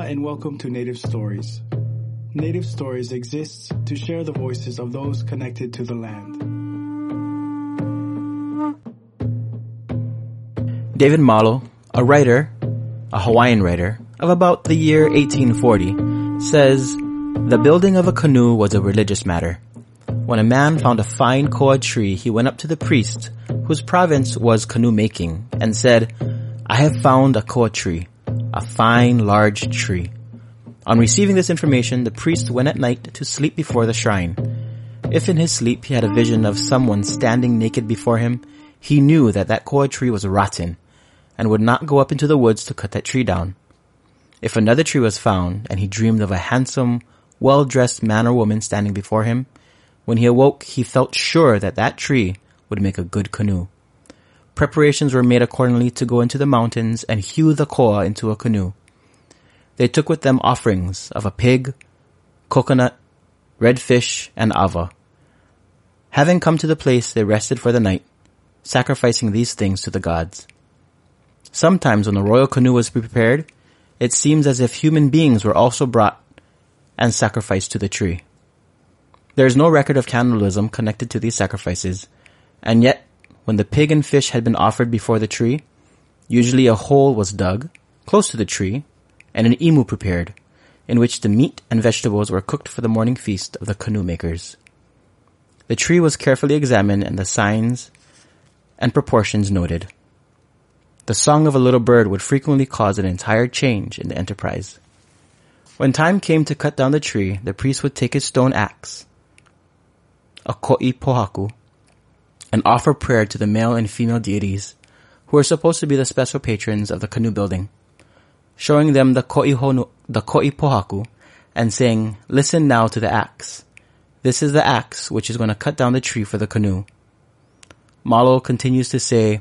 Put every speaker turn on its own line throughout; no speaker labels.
And welcome to Native Stories. Native Stories exists to share the voices of those connected to the land.
David Malo, a writer, a Hawaiian writer, of about the year 1840, says, The building of a canoe was a religious matter. When a man found a fine koa tree, he went up to the priest, whose province was canoe making, and said, I have found a koa tree, a fine large tree. On receiving this information, the priest went at night to sleep before the shrine. If in his sleep he had a vision of someone standing naked before him, he knew that that koa tree was rotten, and would not go up into the woods to cut that tree down. If another tree was found, and he dreamed of a handsome, well-dressed man or woman standing before him, when he awoke, he felt sure that that tree would make a good canoe. Preparations were made accordingly to go into the mountains and hew the koa into a canoe. They took with them offerings of a pig, coconut, red fish, and ava. Having come to the place, they rested for the night, sacrificing these things to the gods. Sometimes when the royal canoe was prepared, it seems as if human beings were also brought and sacrificed to the tree. There is no record of cannibalism connected to these sacrifices, and yet, when the pig and fish had been offered before the tree, usually a hole was dug close to the tree and an imu prepared, in which the meat and vegetables were cooked for the morning feast of the canoe makers. The tree was carefully examined and the signs and proportions noted. The song of a little bird would frequently cause an entire change in the enterprise. When time came to cut down the tree, the priest would take his stone axe, a ko'i pohaku, and offer prayer to the male and female deities, who are supposed to be the special patrons of the canoe building, showing them the ko'i, honu, the ko'i pohaku and saying, listen now to the axe. This is the axe which is going to cut down the tree for the canoe. Malo continues to say,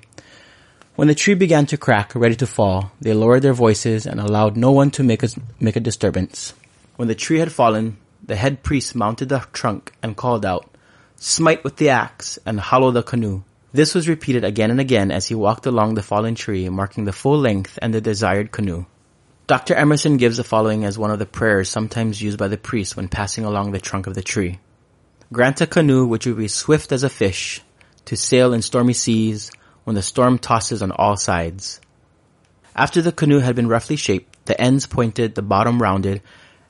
when the tree began to crack, ready to fall, they lowered their voices and allowed no one to make a, make a disturbance. When the tree had fallen, the head priest mounted the trunk and called out, Smite with the axe and hollow the canoe. This was repeated again and again as he walked along the fallen tree, marking the full length and the desired canoe. Dr. Emerson gives the following as one of the prayers sometimes used by the priest when passing along the trunk of the tree. Grant a canoe which will be swift as a fish, to sail in stormy seas, when the storm tosses on all sides. After the canoe had been roughly shaped, the ends pointed, the bottom rounded,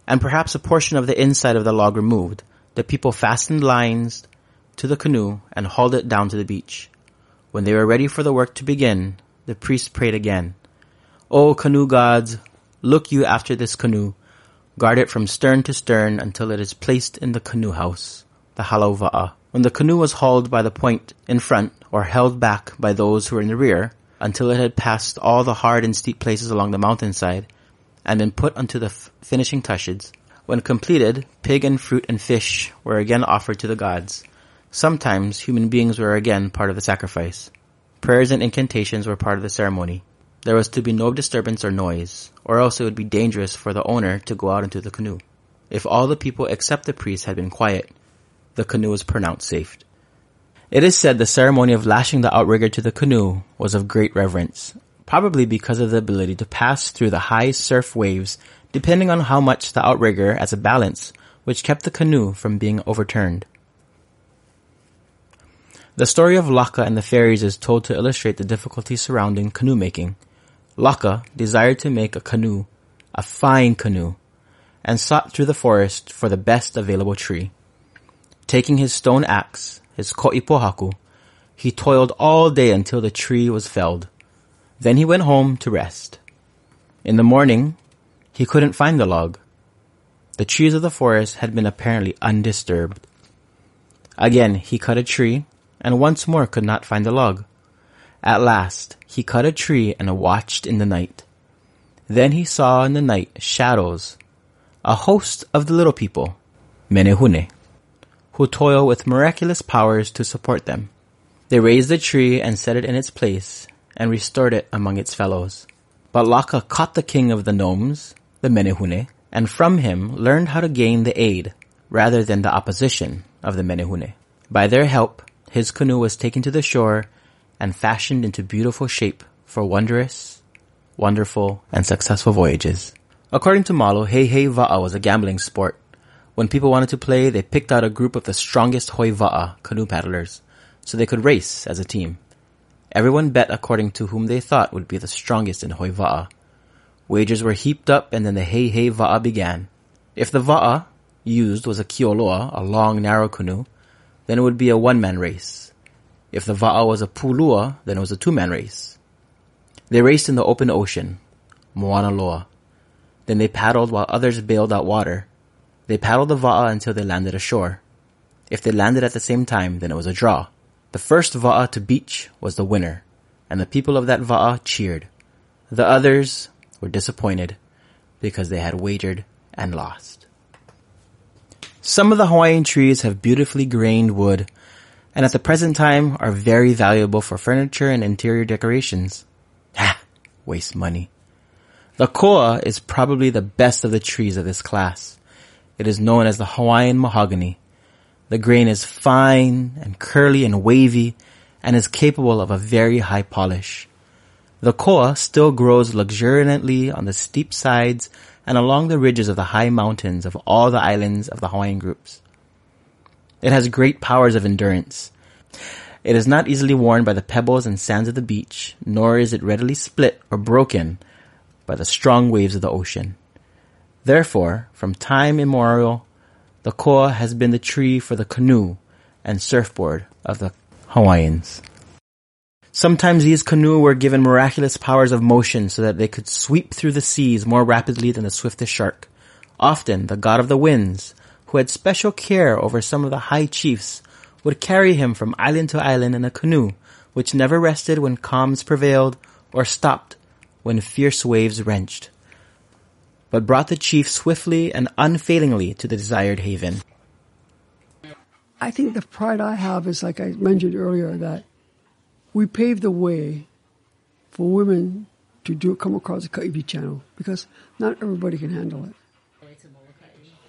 and perhaps a portion of the inside of the log removed, the people fastened lines to the canoe and hauled it down to the beach. When they were ready for the work to begin, the priest prayed again. O canoe gods, look you after this canoe, guard it from stern to stern until it is placed in the canoe house, the halauva'a. When the canoe was hauled by the point in front or held back by those who were in the rear until it had passed all the hard and steep places along the mountainside and been put unto the f- finishing touches, when completed, pig and fruit and fish were again offered to the gods. Sometimes human beings were again part of the sacrifice. Prayers and incantations were part of the ceremony. There was to be no disturbance or noise, or else it would be dangerous for the owner to go out into the canoe. If all the people except the priest had been quiet, the canoe was pronounced safe. It is said the ceremony of lashing the outrigger to the canoe was of great reverence, probably because of the ability to pass through the high surf waves depending on how much the outrigger as a balance, which kept the canoe from being overturned. The story of Laka and the fairies is told to illustrate the difficulties surrounding canoe making. Laka desired to make a canoe, a fine canoe, and sought through the forest for the best available tree. Taking his stone axe, his ko'ipohaku, he toiled all day until the tree was felled. Then he went home to rest. In the morning, he couldn't find the log. The trees of the forest had been apparently undisturbed. Again, he cut a tree and once more could not find the log. At last, he cut a tree and watched in the night. Then he saw in the night shadows, a host of the little people, Menehune who toil with miraculous powers to support them. They raised the tree and set it in its place and restored it among its fellows. But Laka caught the king of the gnomes, the Menehune, and from him learned how to gain the aid rather than the opposition of the Menehune. By their help, his canoe was taken to the shore and fashioned into beautiful shape for wondrous, wonderful, and successful voyages. According to Malo, Hei Va'a was a gambling sport. When people wanted to play, they picked out a group of the strongest Hoi Va'a canoe paddlers, so they could race as a team. Everyone bet according to whom they thought would be the strongest in Hoi Va'a. Wagers were heaped up and then the Hei Va'a began. If the Va'a used was a Kioloa, a long narrow canoe, then it would be a one-man race. If the Va'a was a Pulua, then it was a two-man race. They raced in the open ocean, Moana Loa. Then they paddled while others bailed out water. They paddled the Va'a until they landed ashore. If they landed at the same time, then it was a draw. The first Va'a to beach was the winner, and the people of that Va'a cheered. The others were disappointed because they had wagered and lost. Some of the Hawaiian trees have beautifully grained wood and at the present time are very valuable for furniture and interior decorations. Ah, waste money. The koa is probably the best of the trees of this class. It is known as the Hawaiian mahogany. The grain is fine and curly and wavy and is capable of a very high polish. The koa still grows luxuriantly on the steep sides and along the ridges of the high mountains of all the islands of the Hawaiian groups. It has great powers of endurance. It is not easily worn by the pebbles and sands of the beach, nor is it readily split or broken by the strong waves of the ocean. Therefore, from time immemorial, the koa has been the tree for the canoe and surfboard of the Hawaiians. Sometimes these canoe were given miraculous powers of motion so that they could sweep through the seas more rapidly than the swiftest shark. Often the god of the winds, who had special care over some of the high chiefs, would carry him from island to island in a canoe, which never rested when calms prevailed or stopped when fierce waves wrenched but brought the chief swiftly and unfailingly to the desired haven.
I think the pride I have is, like I mentioned earlier, that we paved the way for women to do come across the Kaiwi channel because not everybody can handle it.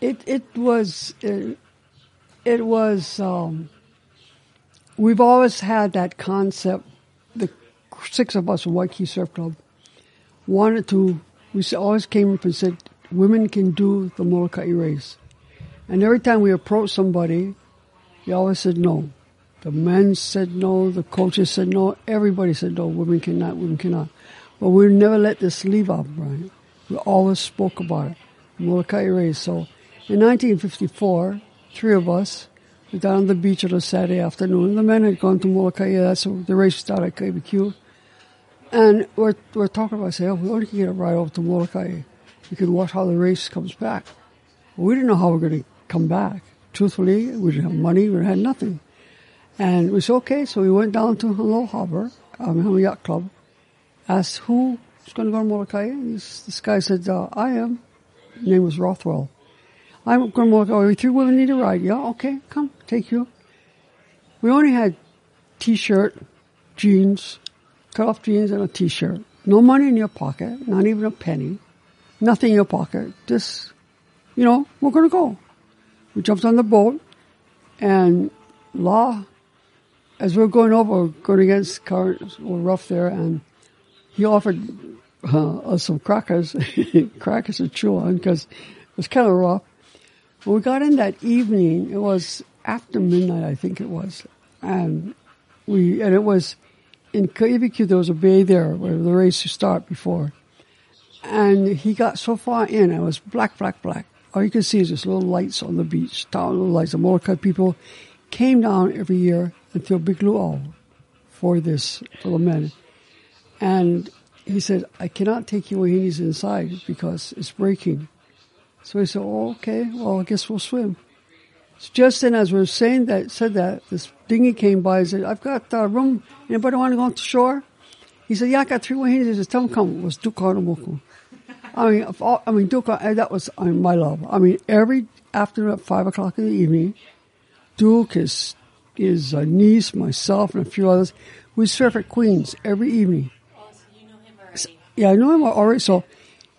It it was it, it was um, we've always had that concept. The six of us from Waikiki Surf Club wanted to we always came up and said, women can do the Molokai race. And every time we approached somebody, they always said no. The men said no, the coaches said no, everybody said no, women cannot, women cannot. But we never let this leave off, Brian. We always spoke about it. Molokai race. So in 1954, three of us were down on the beach on a Saturday afternoon. The men had gone to Molokai. That's the race started at Kawakiu. And we're, we're talking about, say, oh, we only can get a ride over to Molokai. We can watch how the race comes back. we didn't know how we are going to come back. Truthfully, we didn't have money, we had nothing. And we said, okay, so we went down to Hello Harbor, um, Yacht Club, asked who's going to go to Molokai. This, this guy said, uh, I am. His name was Rothwell. I'm going to Molokai. We three women need a ride. Yeah, okay, come, take you. We only had t-shirt, jeans, cut off jeans and a t-shirt. No money in your pocket, not even a penny. Nothing in your pocket. Just, you know, we're going to go. We jumped on the boat and law, as we are going over, going against we were rough there and he offered uh, us some crackers, crackers to chew on because it was kind of rough. When we got in that evening, it was after midnight, I think it was, and we and it was in Kawakiu, there was a bay there where the race to start before. And he got so far in, it was black, black, black. All you could see is just little lights on the beach, town little lights. The Molokai people came down every year and threw big luau for this, men. And he said, I cannot take you wahinis inside because it's breaking. So he said, oh, okay, well, I guess we'll swim. Just then, as we were saying that, said that, this dinghy came by and said, I've got a room. Anybody want to go on the shore? He said, yeah, I got three wahinis. He said, tell them come. It was Duke Kahanamoku. I mean, all, I mean, Duke, uh, that was I mean, my love. I mean, every afternoon at five o'clock in the evening, Duke, his, his uh, niece, myself, and a few others, we surf at Queens every evening.
Oh, so you know him
already? Yeah, I know him already. So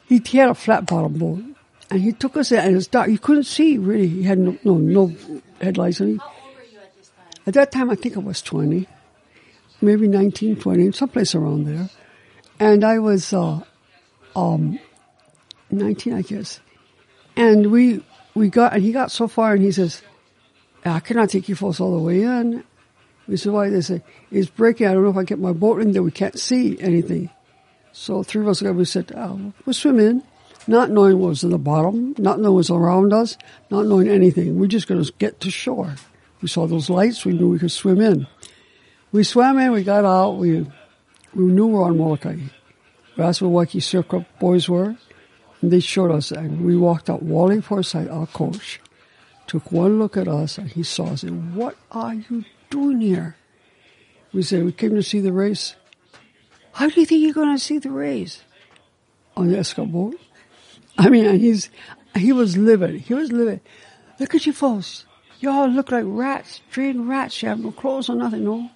he, he had a flat bottom boat and he took us there, and it was dark. You couldn't see really. He had no no, no headlights.
How old were you at this time?
At that time, I think I was twenty, maybe 19, 20, someplace around there. And I was, uh, um, 19, I guess. And we, we got, and he got so far and he says, I cannot take you folks all the way in. We said, why? They say, it's breaking. I don't know if I get my boat in there. We can't see anything. So three of us, got we said, uh, oh, we'll swim in, not knowing what was in the bottom, not knowing what was around us, not knowing anything. We're just going to get to shore. We saw those lights. We knew we could swim in. We swam in. We got out. We, we knew we were on Molokai. We asked where Waikiki Surf Club boys were. And they showed us, and we walked out. Wally Froiseth, our coach, took one look at us, and he saw us. And what are you doing here? We said, we came to see the race. How do you think you're going to see the race? On the escort boat. I mean, and he's, he was livid. He was livid. Look at you folks. Y'all look like rats, trained rats. You have no clothes or nothing, no?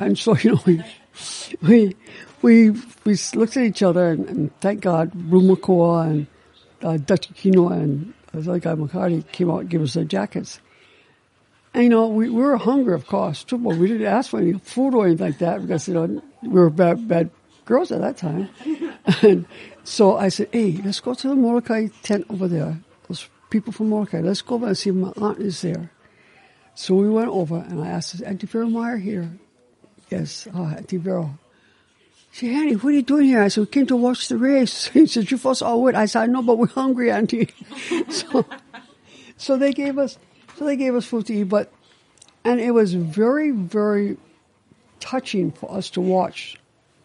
And so, you know, we, we, we, we looked at each other and, and thank God, Blue Makua and uh, Dutch Kino and the other guy, McCarty, came out and gave us their jackets. And, you know, we, we were hungry, of course, but we didn't ask for any food or anything like that because, you know, we were bad, bad girls at that time. and so I said, hey, let's go to the Molokai tent over there. Those people from Molokai, let's go over and see if my aunt is there. So we went over and I asked, is Auntie Vera Meyer here? Yes, uh, Auntie Vera. Said, Annie, what are you doing here? I said, we came to watch the race. He said, you folks all would. I said, no, but we're hungry, Auntie. so, so they gave us, so they gave us food to eat, but, and it was very, very touching for us to watch.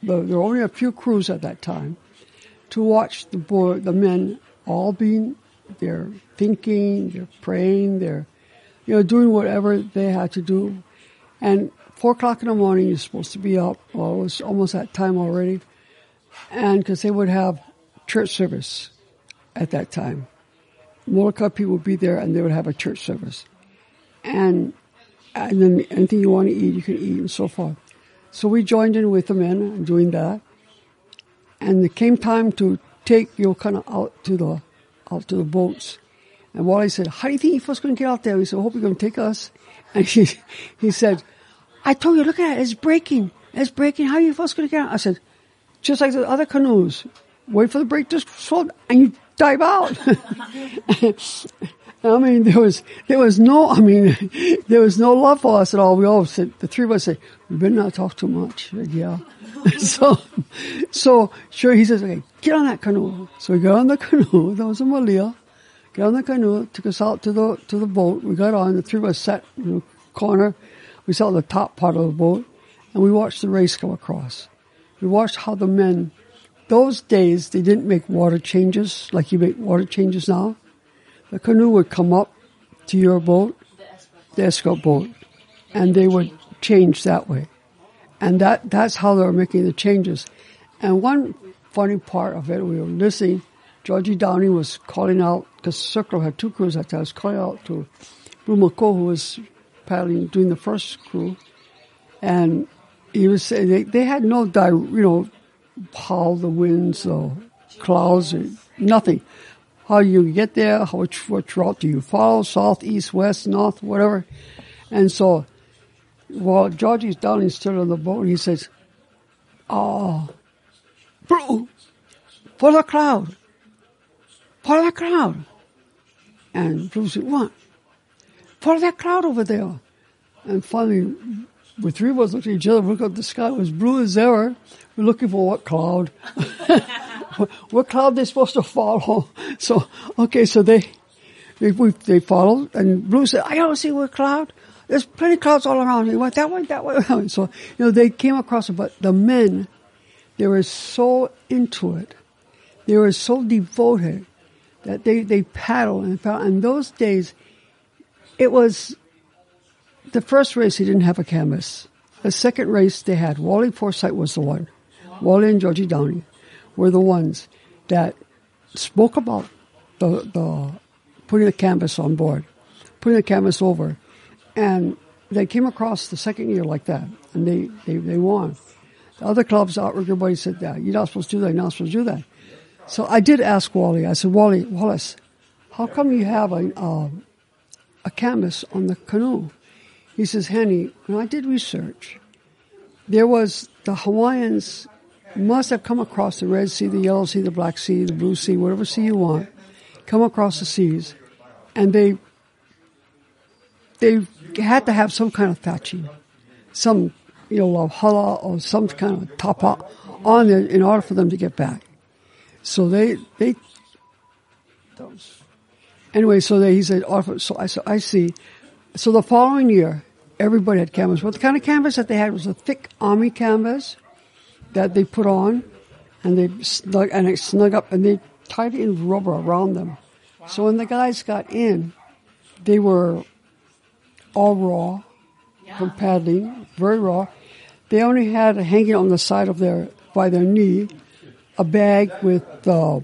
The, there were only a few crews at that time to watch the boy, the men all being, they're thinking, they're praying, they're, you know, doing whatever they had to do. And four o'clock in the morning, you're supposed to be up. Well, it was almost that time already. And because they would have church service at that time. Molokai people would be there and they would have a church service. And, and then anything you want to eat, you can eat and so forth. So we joined in with the men doing that. And it came time to take of out to the, out to the boats. And Wally said, how do you think you first going to get out there? We said, hope you're going to take us. And he, he said, I told you, look at it, it's breaking. It's breaking. How are you first going to get out? I said, just like the other canoes. Wait for the break to swell and you dive out. I mean, there was, there was no, I mean, there was no love for us at all. We all said, the three of us said, we better not talk too much. Said, yeah. so, so, sure, he says, okay, get on that canoe. So we got on the canoe. There was a Malia. Got on the canoe, took us out to the, to the boat. We got on, the three of us sat in the corner. We sat saw the top part of the boat and we watched the race come across. We watched how the men, those days, they didn't make water changes like you make water changes now. The canoe would come up to your boat, the escort boat, and they would change that way. And that, that's how they were making the changes. And one funny part of it, we were listening, Georgie Downing was calling out, because Surf Club had two crews at that was calling out to Blue Makua, who was paddling, doing the first crew, and he was saying they, they had no, di- you know, how the winds or clouds or nothing. How you get there, how, which, which route do you follow, south, east, west, north, whatever. And so, while Georgie's down, he's still on the boat, he says, oh, bro, follow the cloud, follow the cloud. And Blue said, what? Follow that cloud over there. And finally, we three of us looked at each other, looked up the sky, was blue as ever. We're looking for what cloud? what cloud they're supposed to follow? So, okay, so they, they, they followed, and Blue said, I don't see what cloud. There's plenty of clouds all around. He went that way, that way. So, you know, they came across it, but the men, they were so into it. They were so devoted that they, they paddled and paddled. And those days, it was the first race, he didn't have a canvas. The second race they had, Wally Froiseth was the one. Wally and Georgie Downing were the ones that spoke about the, the putting the canvas on board, putting the canvas over. And they came across the second year like that, and they, they, they won. The other clubs, everybody said, yeah, you're not supposed to do that, you're not supposed to do that. So I did ask Wally, I said, Wally, Wallace, how come you have a, a canvas on the canoe? He says, Henny, when I did research, there was the Hawaiians must have come across the Red Sea, the Yellow Sea, the Black Sea, the Blue Sea, whatever sea you want, come across the seas, and they they had to have some kind of thatching, some you know lauhala or some kind of tapa on there in order for them to get back. So they they anyway. So they, he said, "Offer." so I so I see. So the following year, everybody had canvas. But the kind of canvas that they had was a thick army canvas that they put on, and they snug and it snug up, and they tied it in rubber around them. So when the guys got in, they were all raw from paddling, very raw. They only had hanging on the side of their by their knee a bag with uh,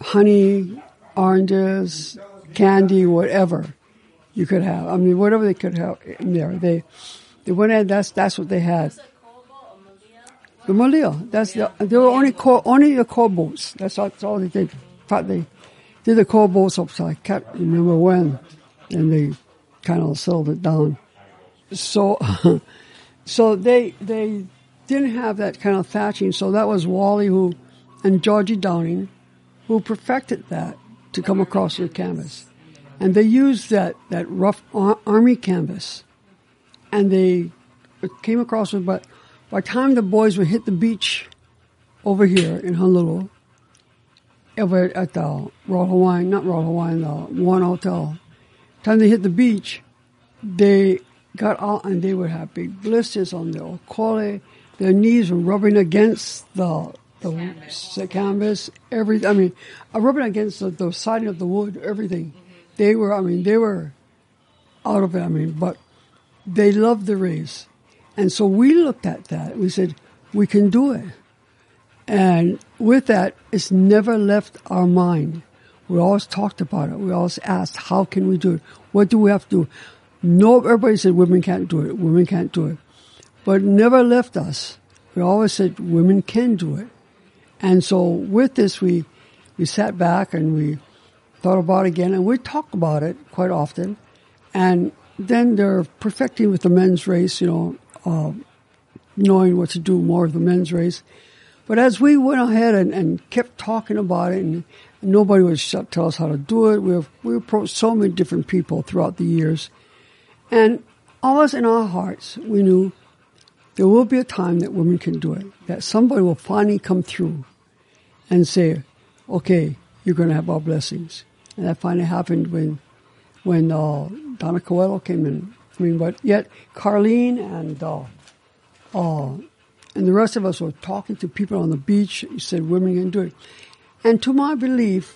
honey, oranges, candy, whatever you could have. I mean, whatever they could have in there. They they went in. That's that's what they had. The Malia. That's the, they were only co- only the coal. That's all, that's all they did. In fact, they did the boats up. So I can't remember when, and they kind of settled it down. So, so they they didn't have that kind of thatching. So that was Wally who, and Georgie Downing, who perfected that to come across their canvas, and they used that that rough ar- army canvas, and they came across it. But by the time the boys would hit the beach over here in Honolulu, over at the Royal Hawaiian, not Royal Hawaiian, the One Hotel, time they hit the beach, they got out and they would have big blisters on their okole. Their knees were rubbing against the the canvas, every. I mean, rubbing against the, the siding of the wood, everything. They were. I mean, they were out of it. I mean, but they loved the race, and so we looked at that. We said we can do it, and with that, it's never left our mind. We always talked about it. We always asked, how can we do it? What do we have to do? No, everybody said women can't do it. Women can't do it. But it never left us. We always said women can do it. And so with this, we, we sat back and we thought about it again and we talk about it quite often. And then they're perfecting with the men's race, you know, uh, knowing what to do more of the men's race. But as we went ahead and, and kept talking about it, and nobody would tell us how to do it, we, we approached so many different people throughout the years. And always in our hearts, we knew there will be a time that women can do it, that somebody will finally come through and say, okay, you're going to have our blessings. And that finally happened when, when uh, Donna Coelho came in. I mean, but yet Carlene and uh, uh, and the rest of us were talking to people on the beach. He said women can do it. And to my belief,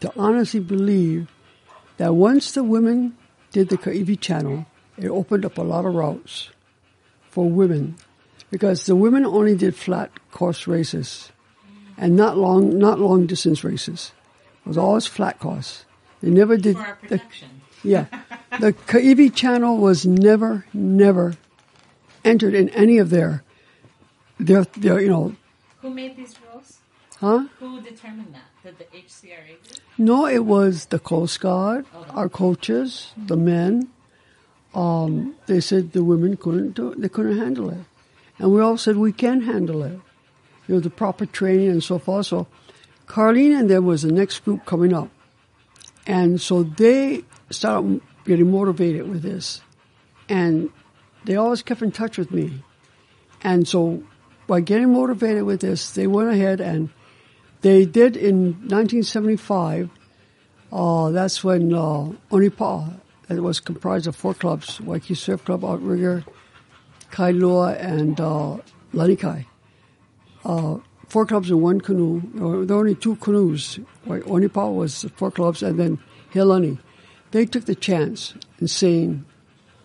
to honestly believe that once the women did the Kaiwi channel, it opened up a lot of routes for women because the women only did flat course races and not long, not long distance races. It was always flat course. They never did.
For our
the- yeah. The Kaiwi channel was never, never entered in any of their, their, their you know,
Who made these rules?
huh?
Who determined that? Did the HCRA?
No, it was the Coast Guard, our coaches, the men. Um, they said the women couldn't do it. They couldn't handle it. And we all said we can handle it. You know, the proper training and so forth. So Carlene and there was the next group coming up. And so they started getting motivated with this. And they always kept in touch with me. And so by getting motivated with this, they went ahead and they did in 1975. Uh, that's when uh, Onipa, it was comprised of four clubs: Waikiki Surf Club, Outrigger, Kailua, and uh, Lanikai. Uh, four clubs in one canoe. There were only two canoes. Onipa was four clubs, and then Hilani. They took the chance in saying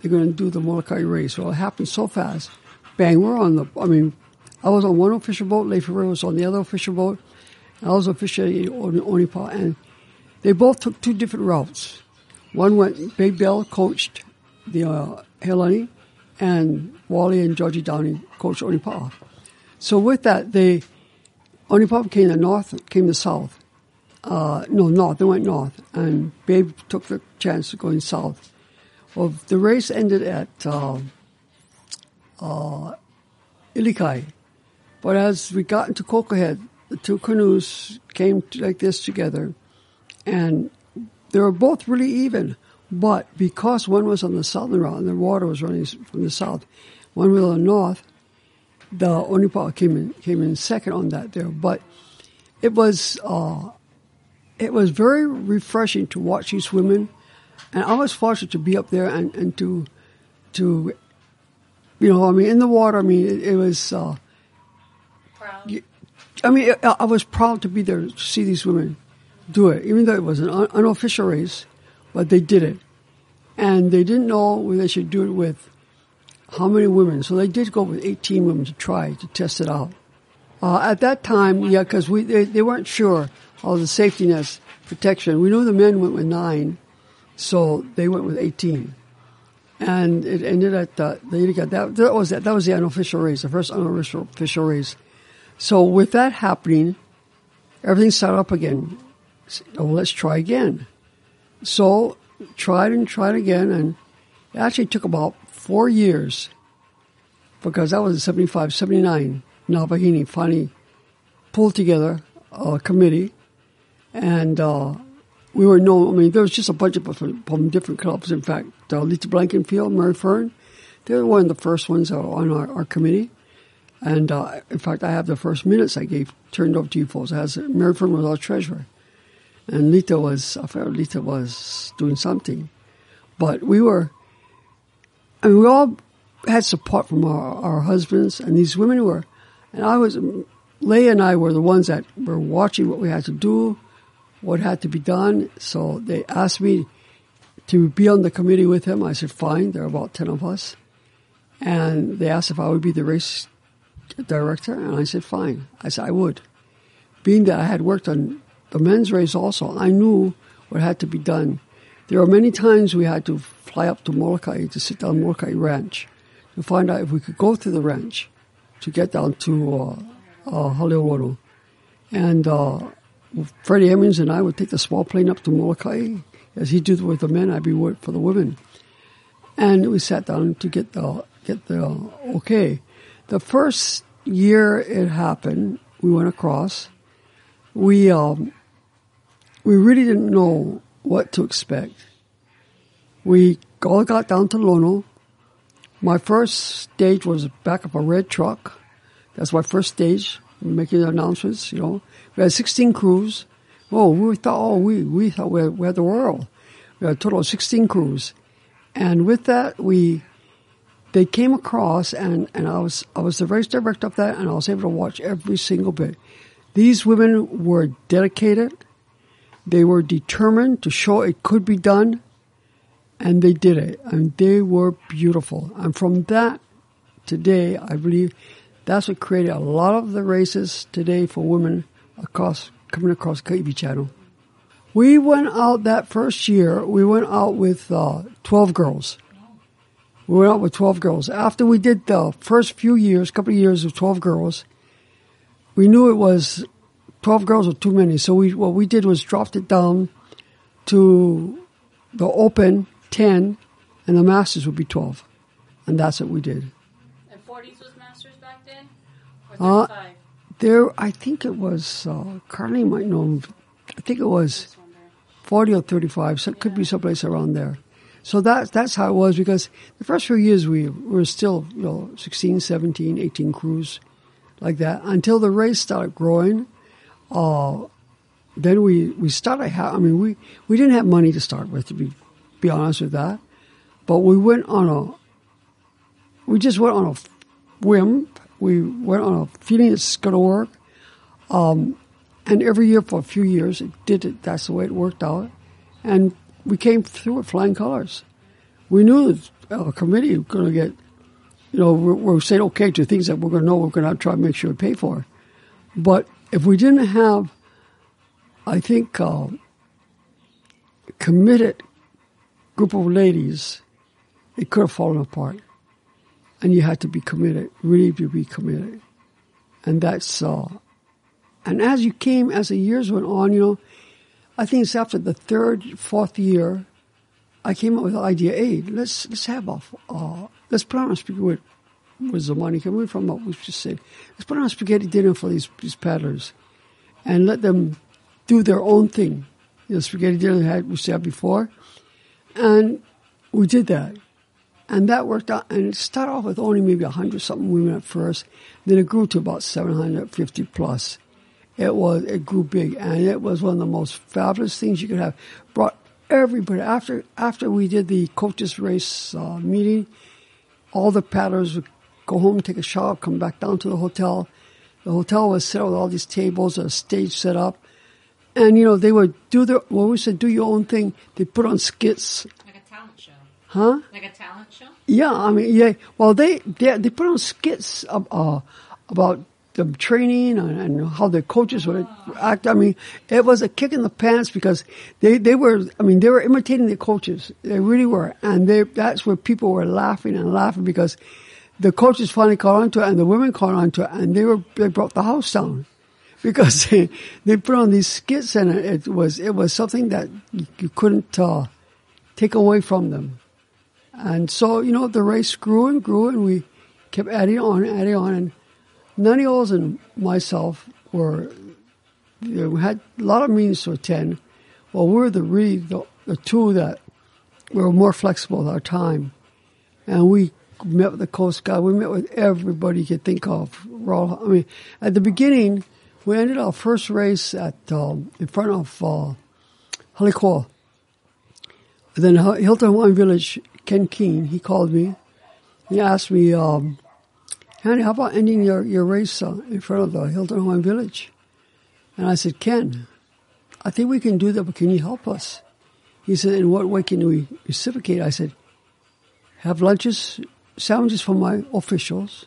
they're going to do the Molokai race. Well, it happened so fast. Bang, we're on the. I mean, I was on one official boat. Leif was on the other official boat. I was officiating on Onipa, and they both took two different routes. One went, Big Bell coached the uh, Helani, and Wally and Georgie Downing coached Onipa. So with that, they Onipa came the north, came the south. Uh, no, north. They went north, and Babe took the chance of going south. Well, the race ended at uh, uh, Ilikai. But as we got into Koko Head, the two canoes came t- like this together, and they were both really even. But because one was on the southern route and the water was running from the south, one was on the north, the Onipa came in came in second on that there. But it was uh, it was very refreshing to watch these women, and I was fortunate to be up there and, and to to you know I mean in the water. I mean it, it was. Uh,
Proud.
I mean, I I was proud to be there to see these women do it, even though it was an un- unofficial race, but they did it. And they didn't know whether they should do it with how many women. So they did go with 18 women to try to test it out. Uh, at that time, yeah, because we they, they weren't sure of the safety nets protection. We knew the men went with nine, so they went with 18. And it ended at uh, they got that. That was that. That was the unofficial race, the first unofficial official race. So with that happening, everything started up again. Oh, let's try again. So tried and tried again, and it actually took about four years because that was in 75, 79. Nawahini finally pulled together a committee, and uh, we were known. I mean, there was just a bunch of from, different clubs. In fact, uh, Lita Blankenfield, Mary Fern, they were one of the first ones on our, our committee. And uh, in fact, I have the first minutes I gave turned over to you folks. As Mary Fern was our treasurer, and Lita was I forgot Lita was doing something, but we were. Mean, we all had support from our, our husbands, and these women were, and I was. Leah and I were the ones that were watching what we had to do, what had to be done. So they asked me to be on the committee with him. I said, fine. There are about 10 of us. And they asked if I would be the race director, and I said, fine. I said, I would. Being that I had worked on the men's race also, I knew what had to be done. There were many times we had to fly up to Molokai to sit down Molokai Ranch to find out if we could go to the ranch to get down to uh, uh. And uh, Freddie Emmons and I would take the small plane up to Molokai. As he did with the men, I'd be with for the women. And we sat down to get the get the okay. The first year it happened, we went across. We um, we really didn't know what to expect. We all got down to Lono. My first stage was back of a red truck. That's my first stage, making announcements, you know. We had 16 crews. Oh, we thought, oh, we, we thought we had, we had the world. We had a total of 16 crews. And with that, we, they came across and, and I was, I was the race director of that and I was able to watch every single bit. These women were dedicated. They were determined to show it could be done. And they did it. And they were beautiful. And from that, today, I believe that's what created a lot of the races today for women across, coming across Kaiwi Channel. We went out that first year, we went out with uh, 12 girls. We went out with 12 girls. After we did the first few years, couple of years of 12 girls, we knew it was 12 girls were too many. So we, what we did was dropped it down to the open 10 and the masters would be 12. And that's what we did.
And 40s was masters back then?
Uh,
Or 35?
There, I think it was, uh, Carly might know, I think it was 40 or 35, so it could be someplace around there. So that, that's how it was because the first few years we were still, you know, 16, 17, 18 crews like that until the race started growing. Uh, then we, we started, ha- I mean, we, we didn't have money to start with, to be, be honest with that. But we went on a, we just went on a whim. We went on a feeling it's going to work. Um, and every year for a few years, it did it. That's the way it worked out. And we came through with flying colors. We knew that a committee was going to get, you know, we're, we're saying okay to things that we're going to know we're going to try to make sure we pay for. But if we didn't have, I think, uh, committed group of ladies, it could have fallen apart. And you had to be committed, really to be committed. And that's, uh, and as you came, as the years went on, you know, I think it's after the third, fourth year, I came up with the idea, hey, let's, let's have a, uh, let's put on a speaker with was the money coming from? What we just said, let's put on a spaghetti dinner for these, these paddlers and let them do their own thing. You know, spaghetti dinner had, we said before. And we did that. And that worked out. And it started off with only maybe 100 something women at first. Then it grew to about 750 plus. It was, it grew big. And it was one of the most fabulous things you could have. Brought everybody. After, after we did the coaches race uh, meeting, all the paddlers go home, take a shower, come back down to the hotel. The hotel was set up with all these tables, a stage set up. And, you know, they would do their, well, we said, do your own thing. They put on skits.
Like a talent show.
Huh?
Like a talent show?
Yeah, I mean, yeah. Well, they they, they put on skits uh, uh, about the training and, and how the coaches would act. I mean, it was a kick in the pants because they, they were. I mean, they were imitating the coaches. They really were, and they that's where people were laughing and laughing because the coaches finally caught on to it, and the women caught on to it, and they were they brought the house down because they, they put on these skits, and it, was it was something that you, couldn't uh, take away from them. And so, you know, the race grew and grew, and we kept adding on, and adding on. And Nanny Oles and myself were, you know, we had a lot of meetings to attend. Well, we were the the, the two that were more flexible with our time. And we met with the Coast Guard. We met with everybody you could think of. I mean, at the beginning, we ended our first race at um, in front of uh, Haliqua. Then Hilton Hawaiian Village, Ken Keene, he called me. He asked me, um, how about ending your, your race uh, in front of the Hilton Hawaiian Village? And I said, Ken, I think we can do that, but can you help us? He said, in what way can we reciprocate? I said, have lunches, sandwiches for my officials,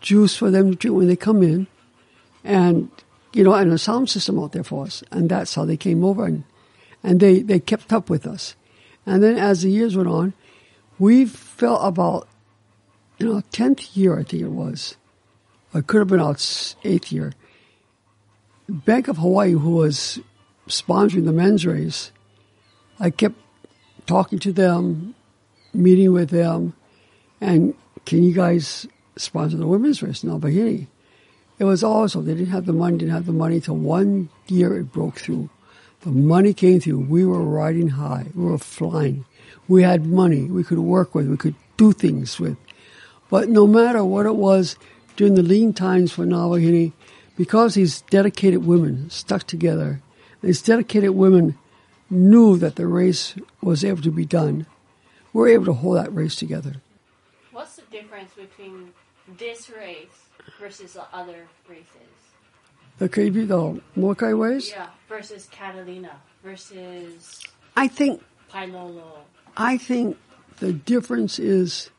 juice for them to drink when they come in, and, you know, and a sound system out there for us. And that's how they came over and, and they, they kept up with us. And then as the years went on, we felt about, you know, 10th year, I think it was. It could have been our eighth year. Bank of Hawaii, who was sponsoring the men's race, I kept talking to them, meeting with them, and can you guys sponsor the women's race in Albahini? It was awesome. They didn't have the money, didn't have the money till one year it broke through. The money came through. We were riding high. We were flying. We had money we could work with. We could do things with. But no matter what it was during the lean times for Nawahini, because these dedicated women stuck together, these dedicated women knew that the race was able to be done, we were able to hold that race together.
Difference between this race versus the other races?
The KB, the Molokai race,
Yeah, versus Catalina, versus
I think
Pailolo.
I think the difference is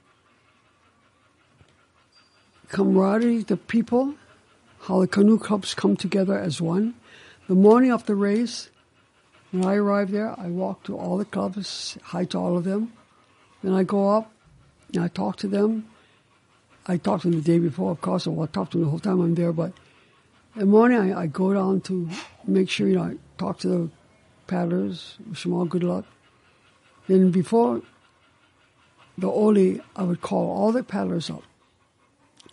camaraderie, the people, how the canoe clubs come together as one. The morning of the race, when I arrive there, I walk to all the clubs, hi to all of them. Then I go up and I talk to them. I talk to them the day before, of course, and I'll talk to them the whole time I'm there, but in the morning I, I go down to make sure, you know, I talk to the paddlers, wish them all good luck. Then before the Oli, I would call all the paddlers up.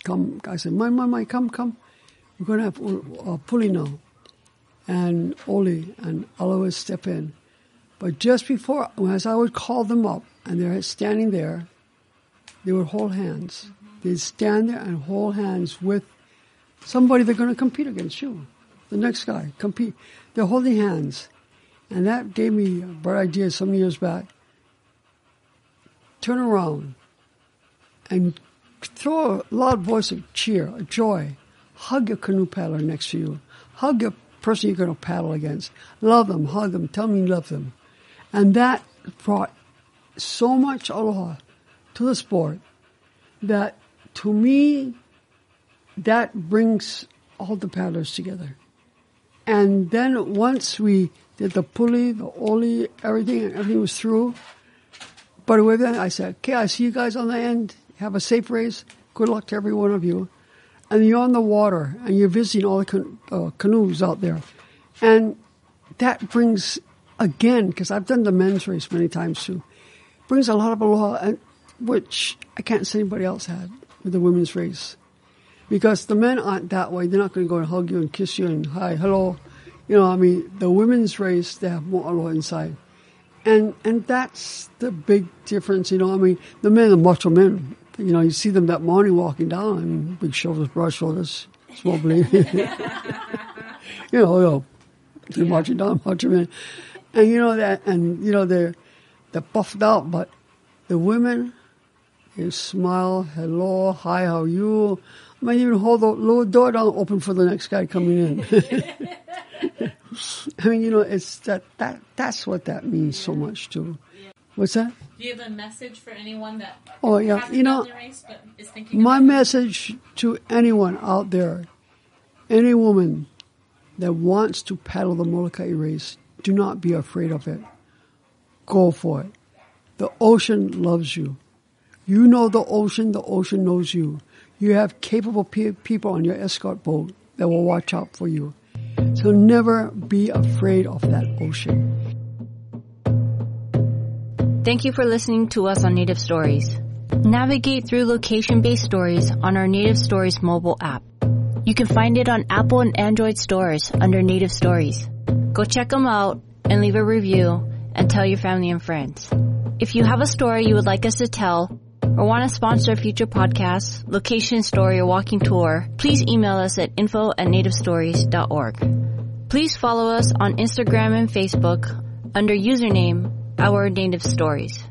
Come, I said, my, my, my, come, come. We're going to have a pule now. And Oli and Alois step in. But just before, as I would call them up, and they're standing there, they would hold hands. They'd stand there and hold hands with somebody they're going to compete against you. The next guy, compete. They're holding hands. And that gave me a bright idea some years back. Turn around and throw a loud voice of cheer, of joy. Hug your canoe paddler next to you. Hug your person you're going to paddle against. Love them, hug them, tell them you love them. And that brought so much aloha to the sport that to me, that brings all the paddlers together. And then once we did the pule, the oli, everything, and everything was through. But with that, I said, okay, I see you guys on the end. Have a safe race. Good luck to every one of you. And you're on the water and you're visiting all the can- uh, canoes out there. And that brings, again, because I've done the men's race many times too, brings a lot of aloha, and, which I can't say anybody else had. with the women's race. Because the men aren't that way. They're not going to go and hug you and kiss you and hi, hello. You know, I mean, the women's race, they have more aloha inside. And, and that's the big difference, you know. I mean, the men, the macho men, you know, you see them that morning walking down, and big shoulders, broad shoulders, small belly. you know, you know, they're marching down, macho men. And you know that, and you know, they're, they're buffed out, but the women, they smile, hello, hi, how are you? I might even hold the little door down open for the next guy coming in. I mean, you know, it's that, that, that's what that means so much too. What's that?
Do you have a message for anyone that
Oh, yeah, you know,
race but is thinking
My
about it?
message to anyone out there, any woman that wants to paddle the Molokai race, do not be afraid of it. Go for it. The ocean loves you. You know the ocean, the ocean knows you. You have capable pe- people on your escort boat that will watch out for you. So never be afraid of that ocean.
Thank you for listening to us on Native Stories. Navigate through location-based stories on our Native Stories mobile app. You can find it on Apple and Android stores under Native Stories. Go check them out and leave a review and tell your family and friends. If you have a story you would like us to tell or want to sponsor future podcast, location story, or walking tour, please email us at info at nativestories.org. Please follow us on Instagram and Facebook under username Our Native Stories.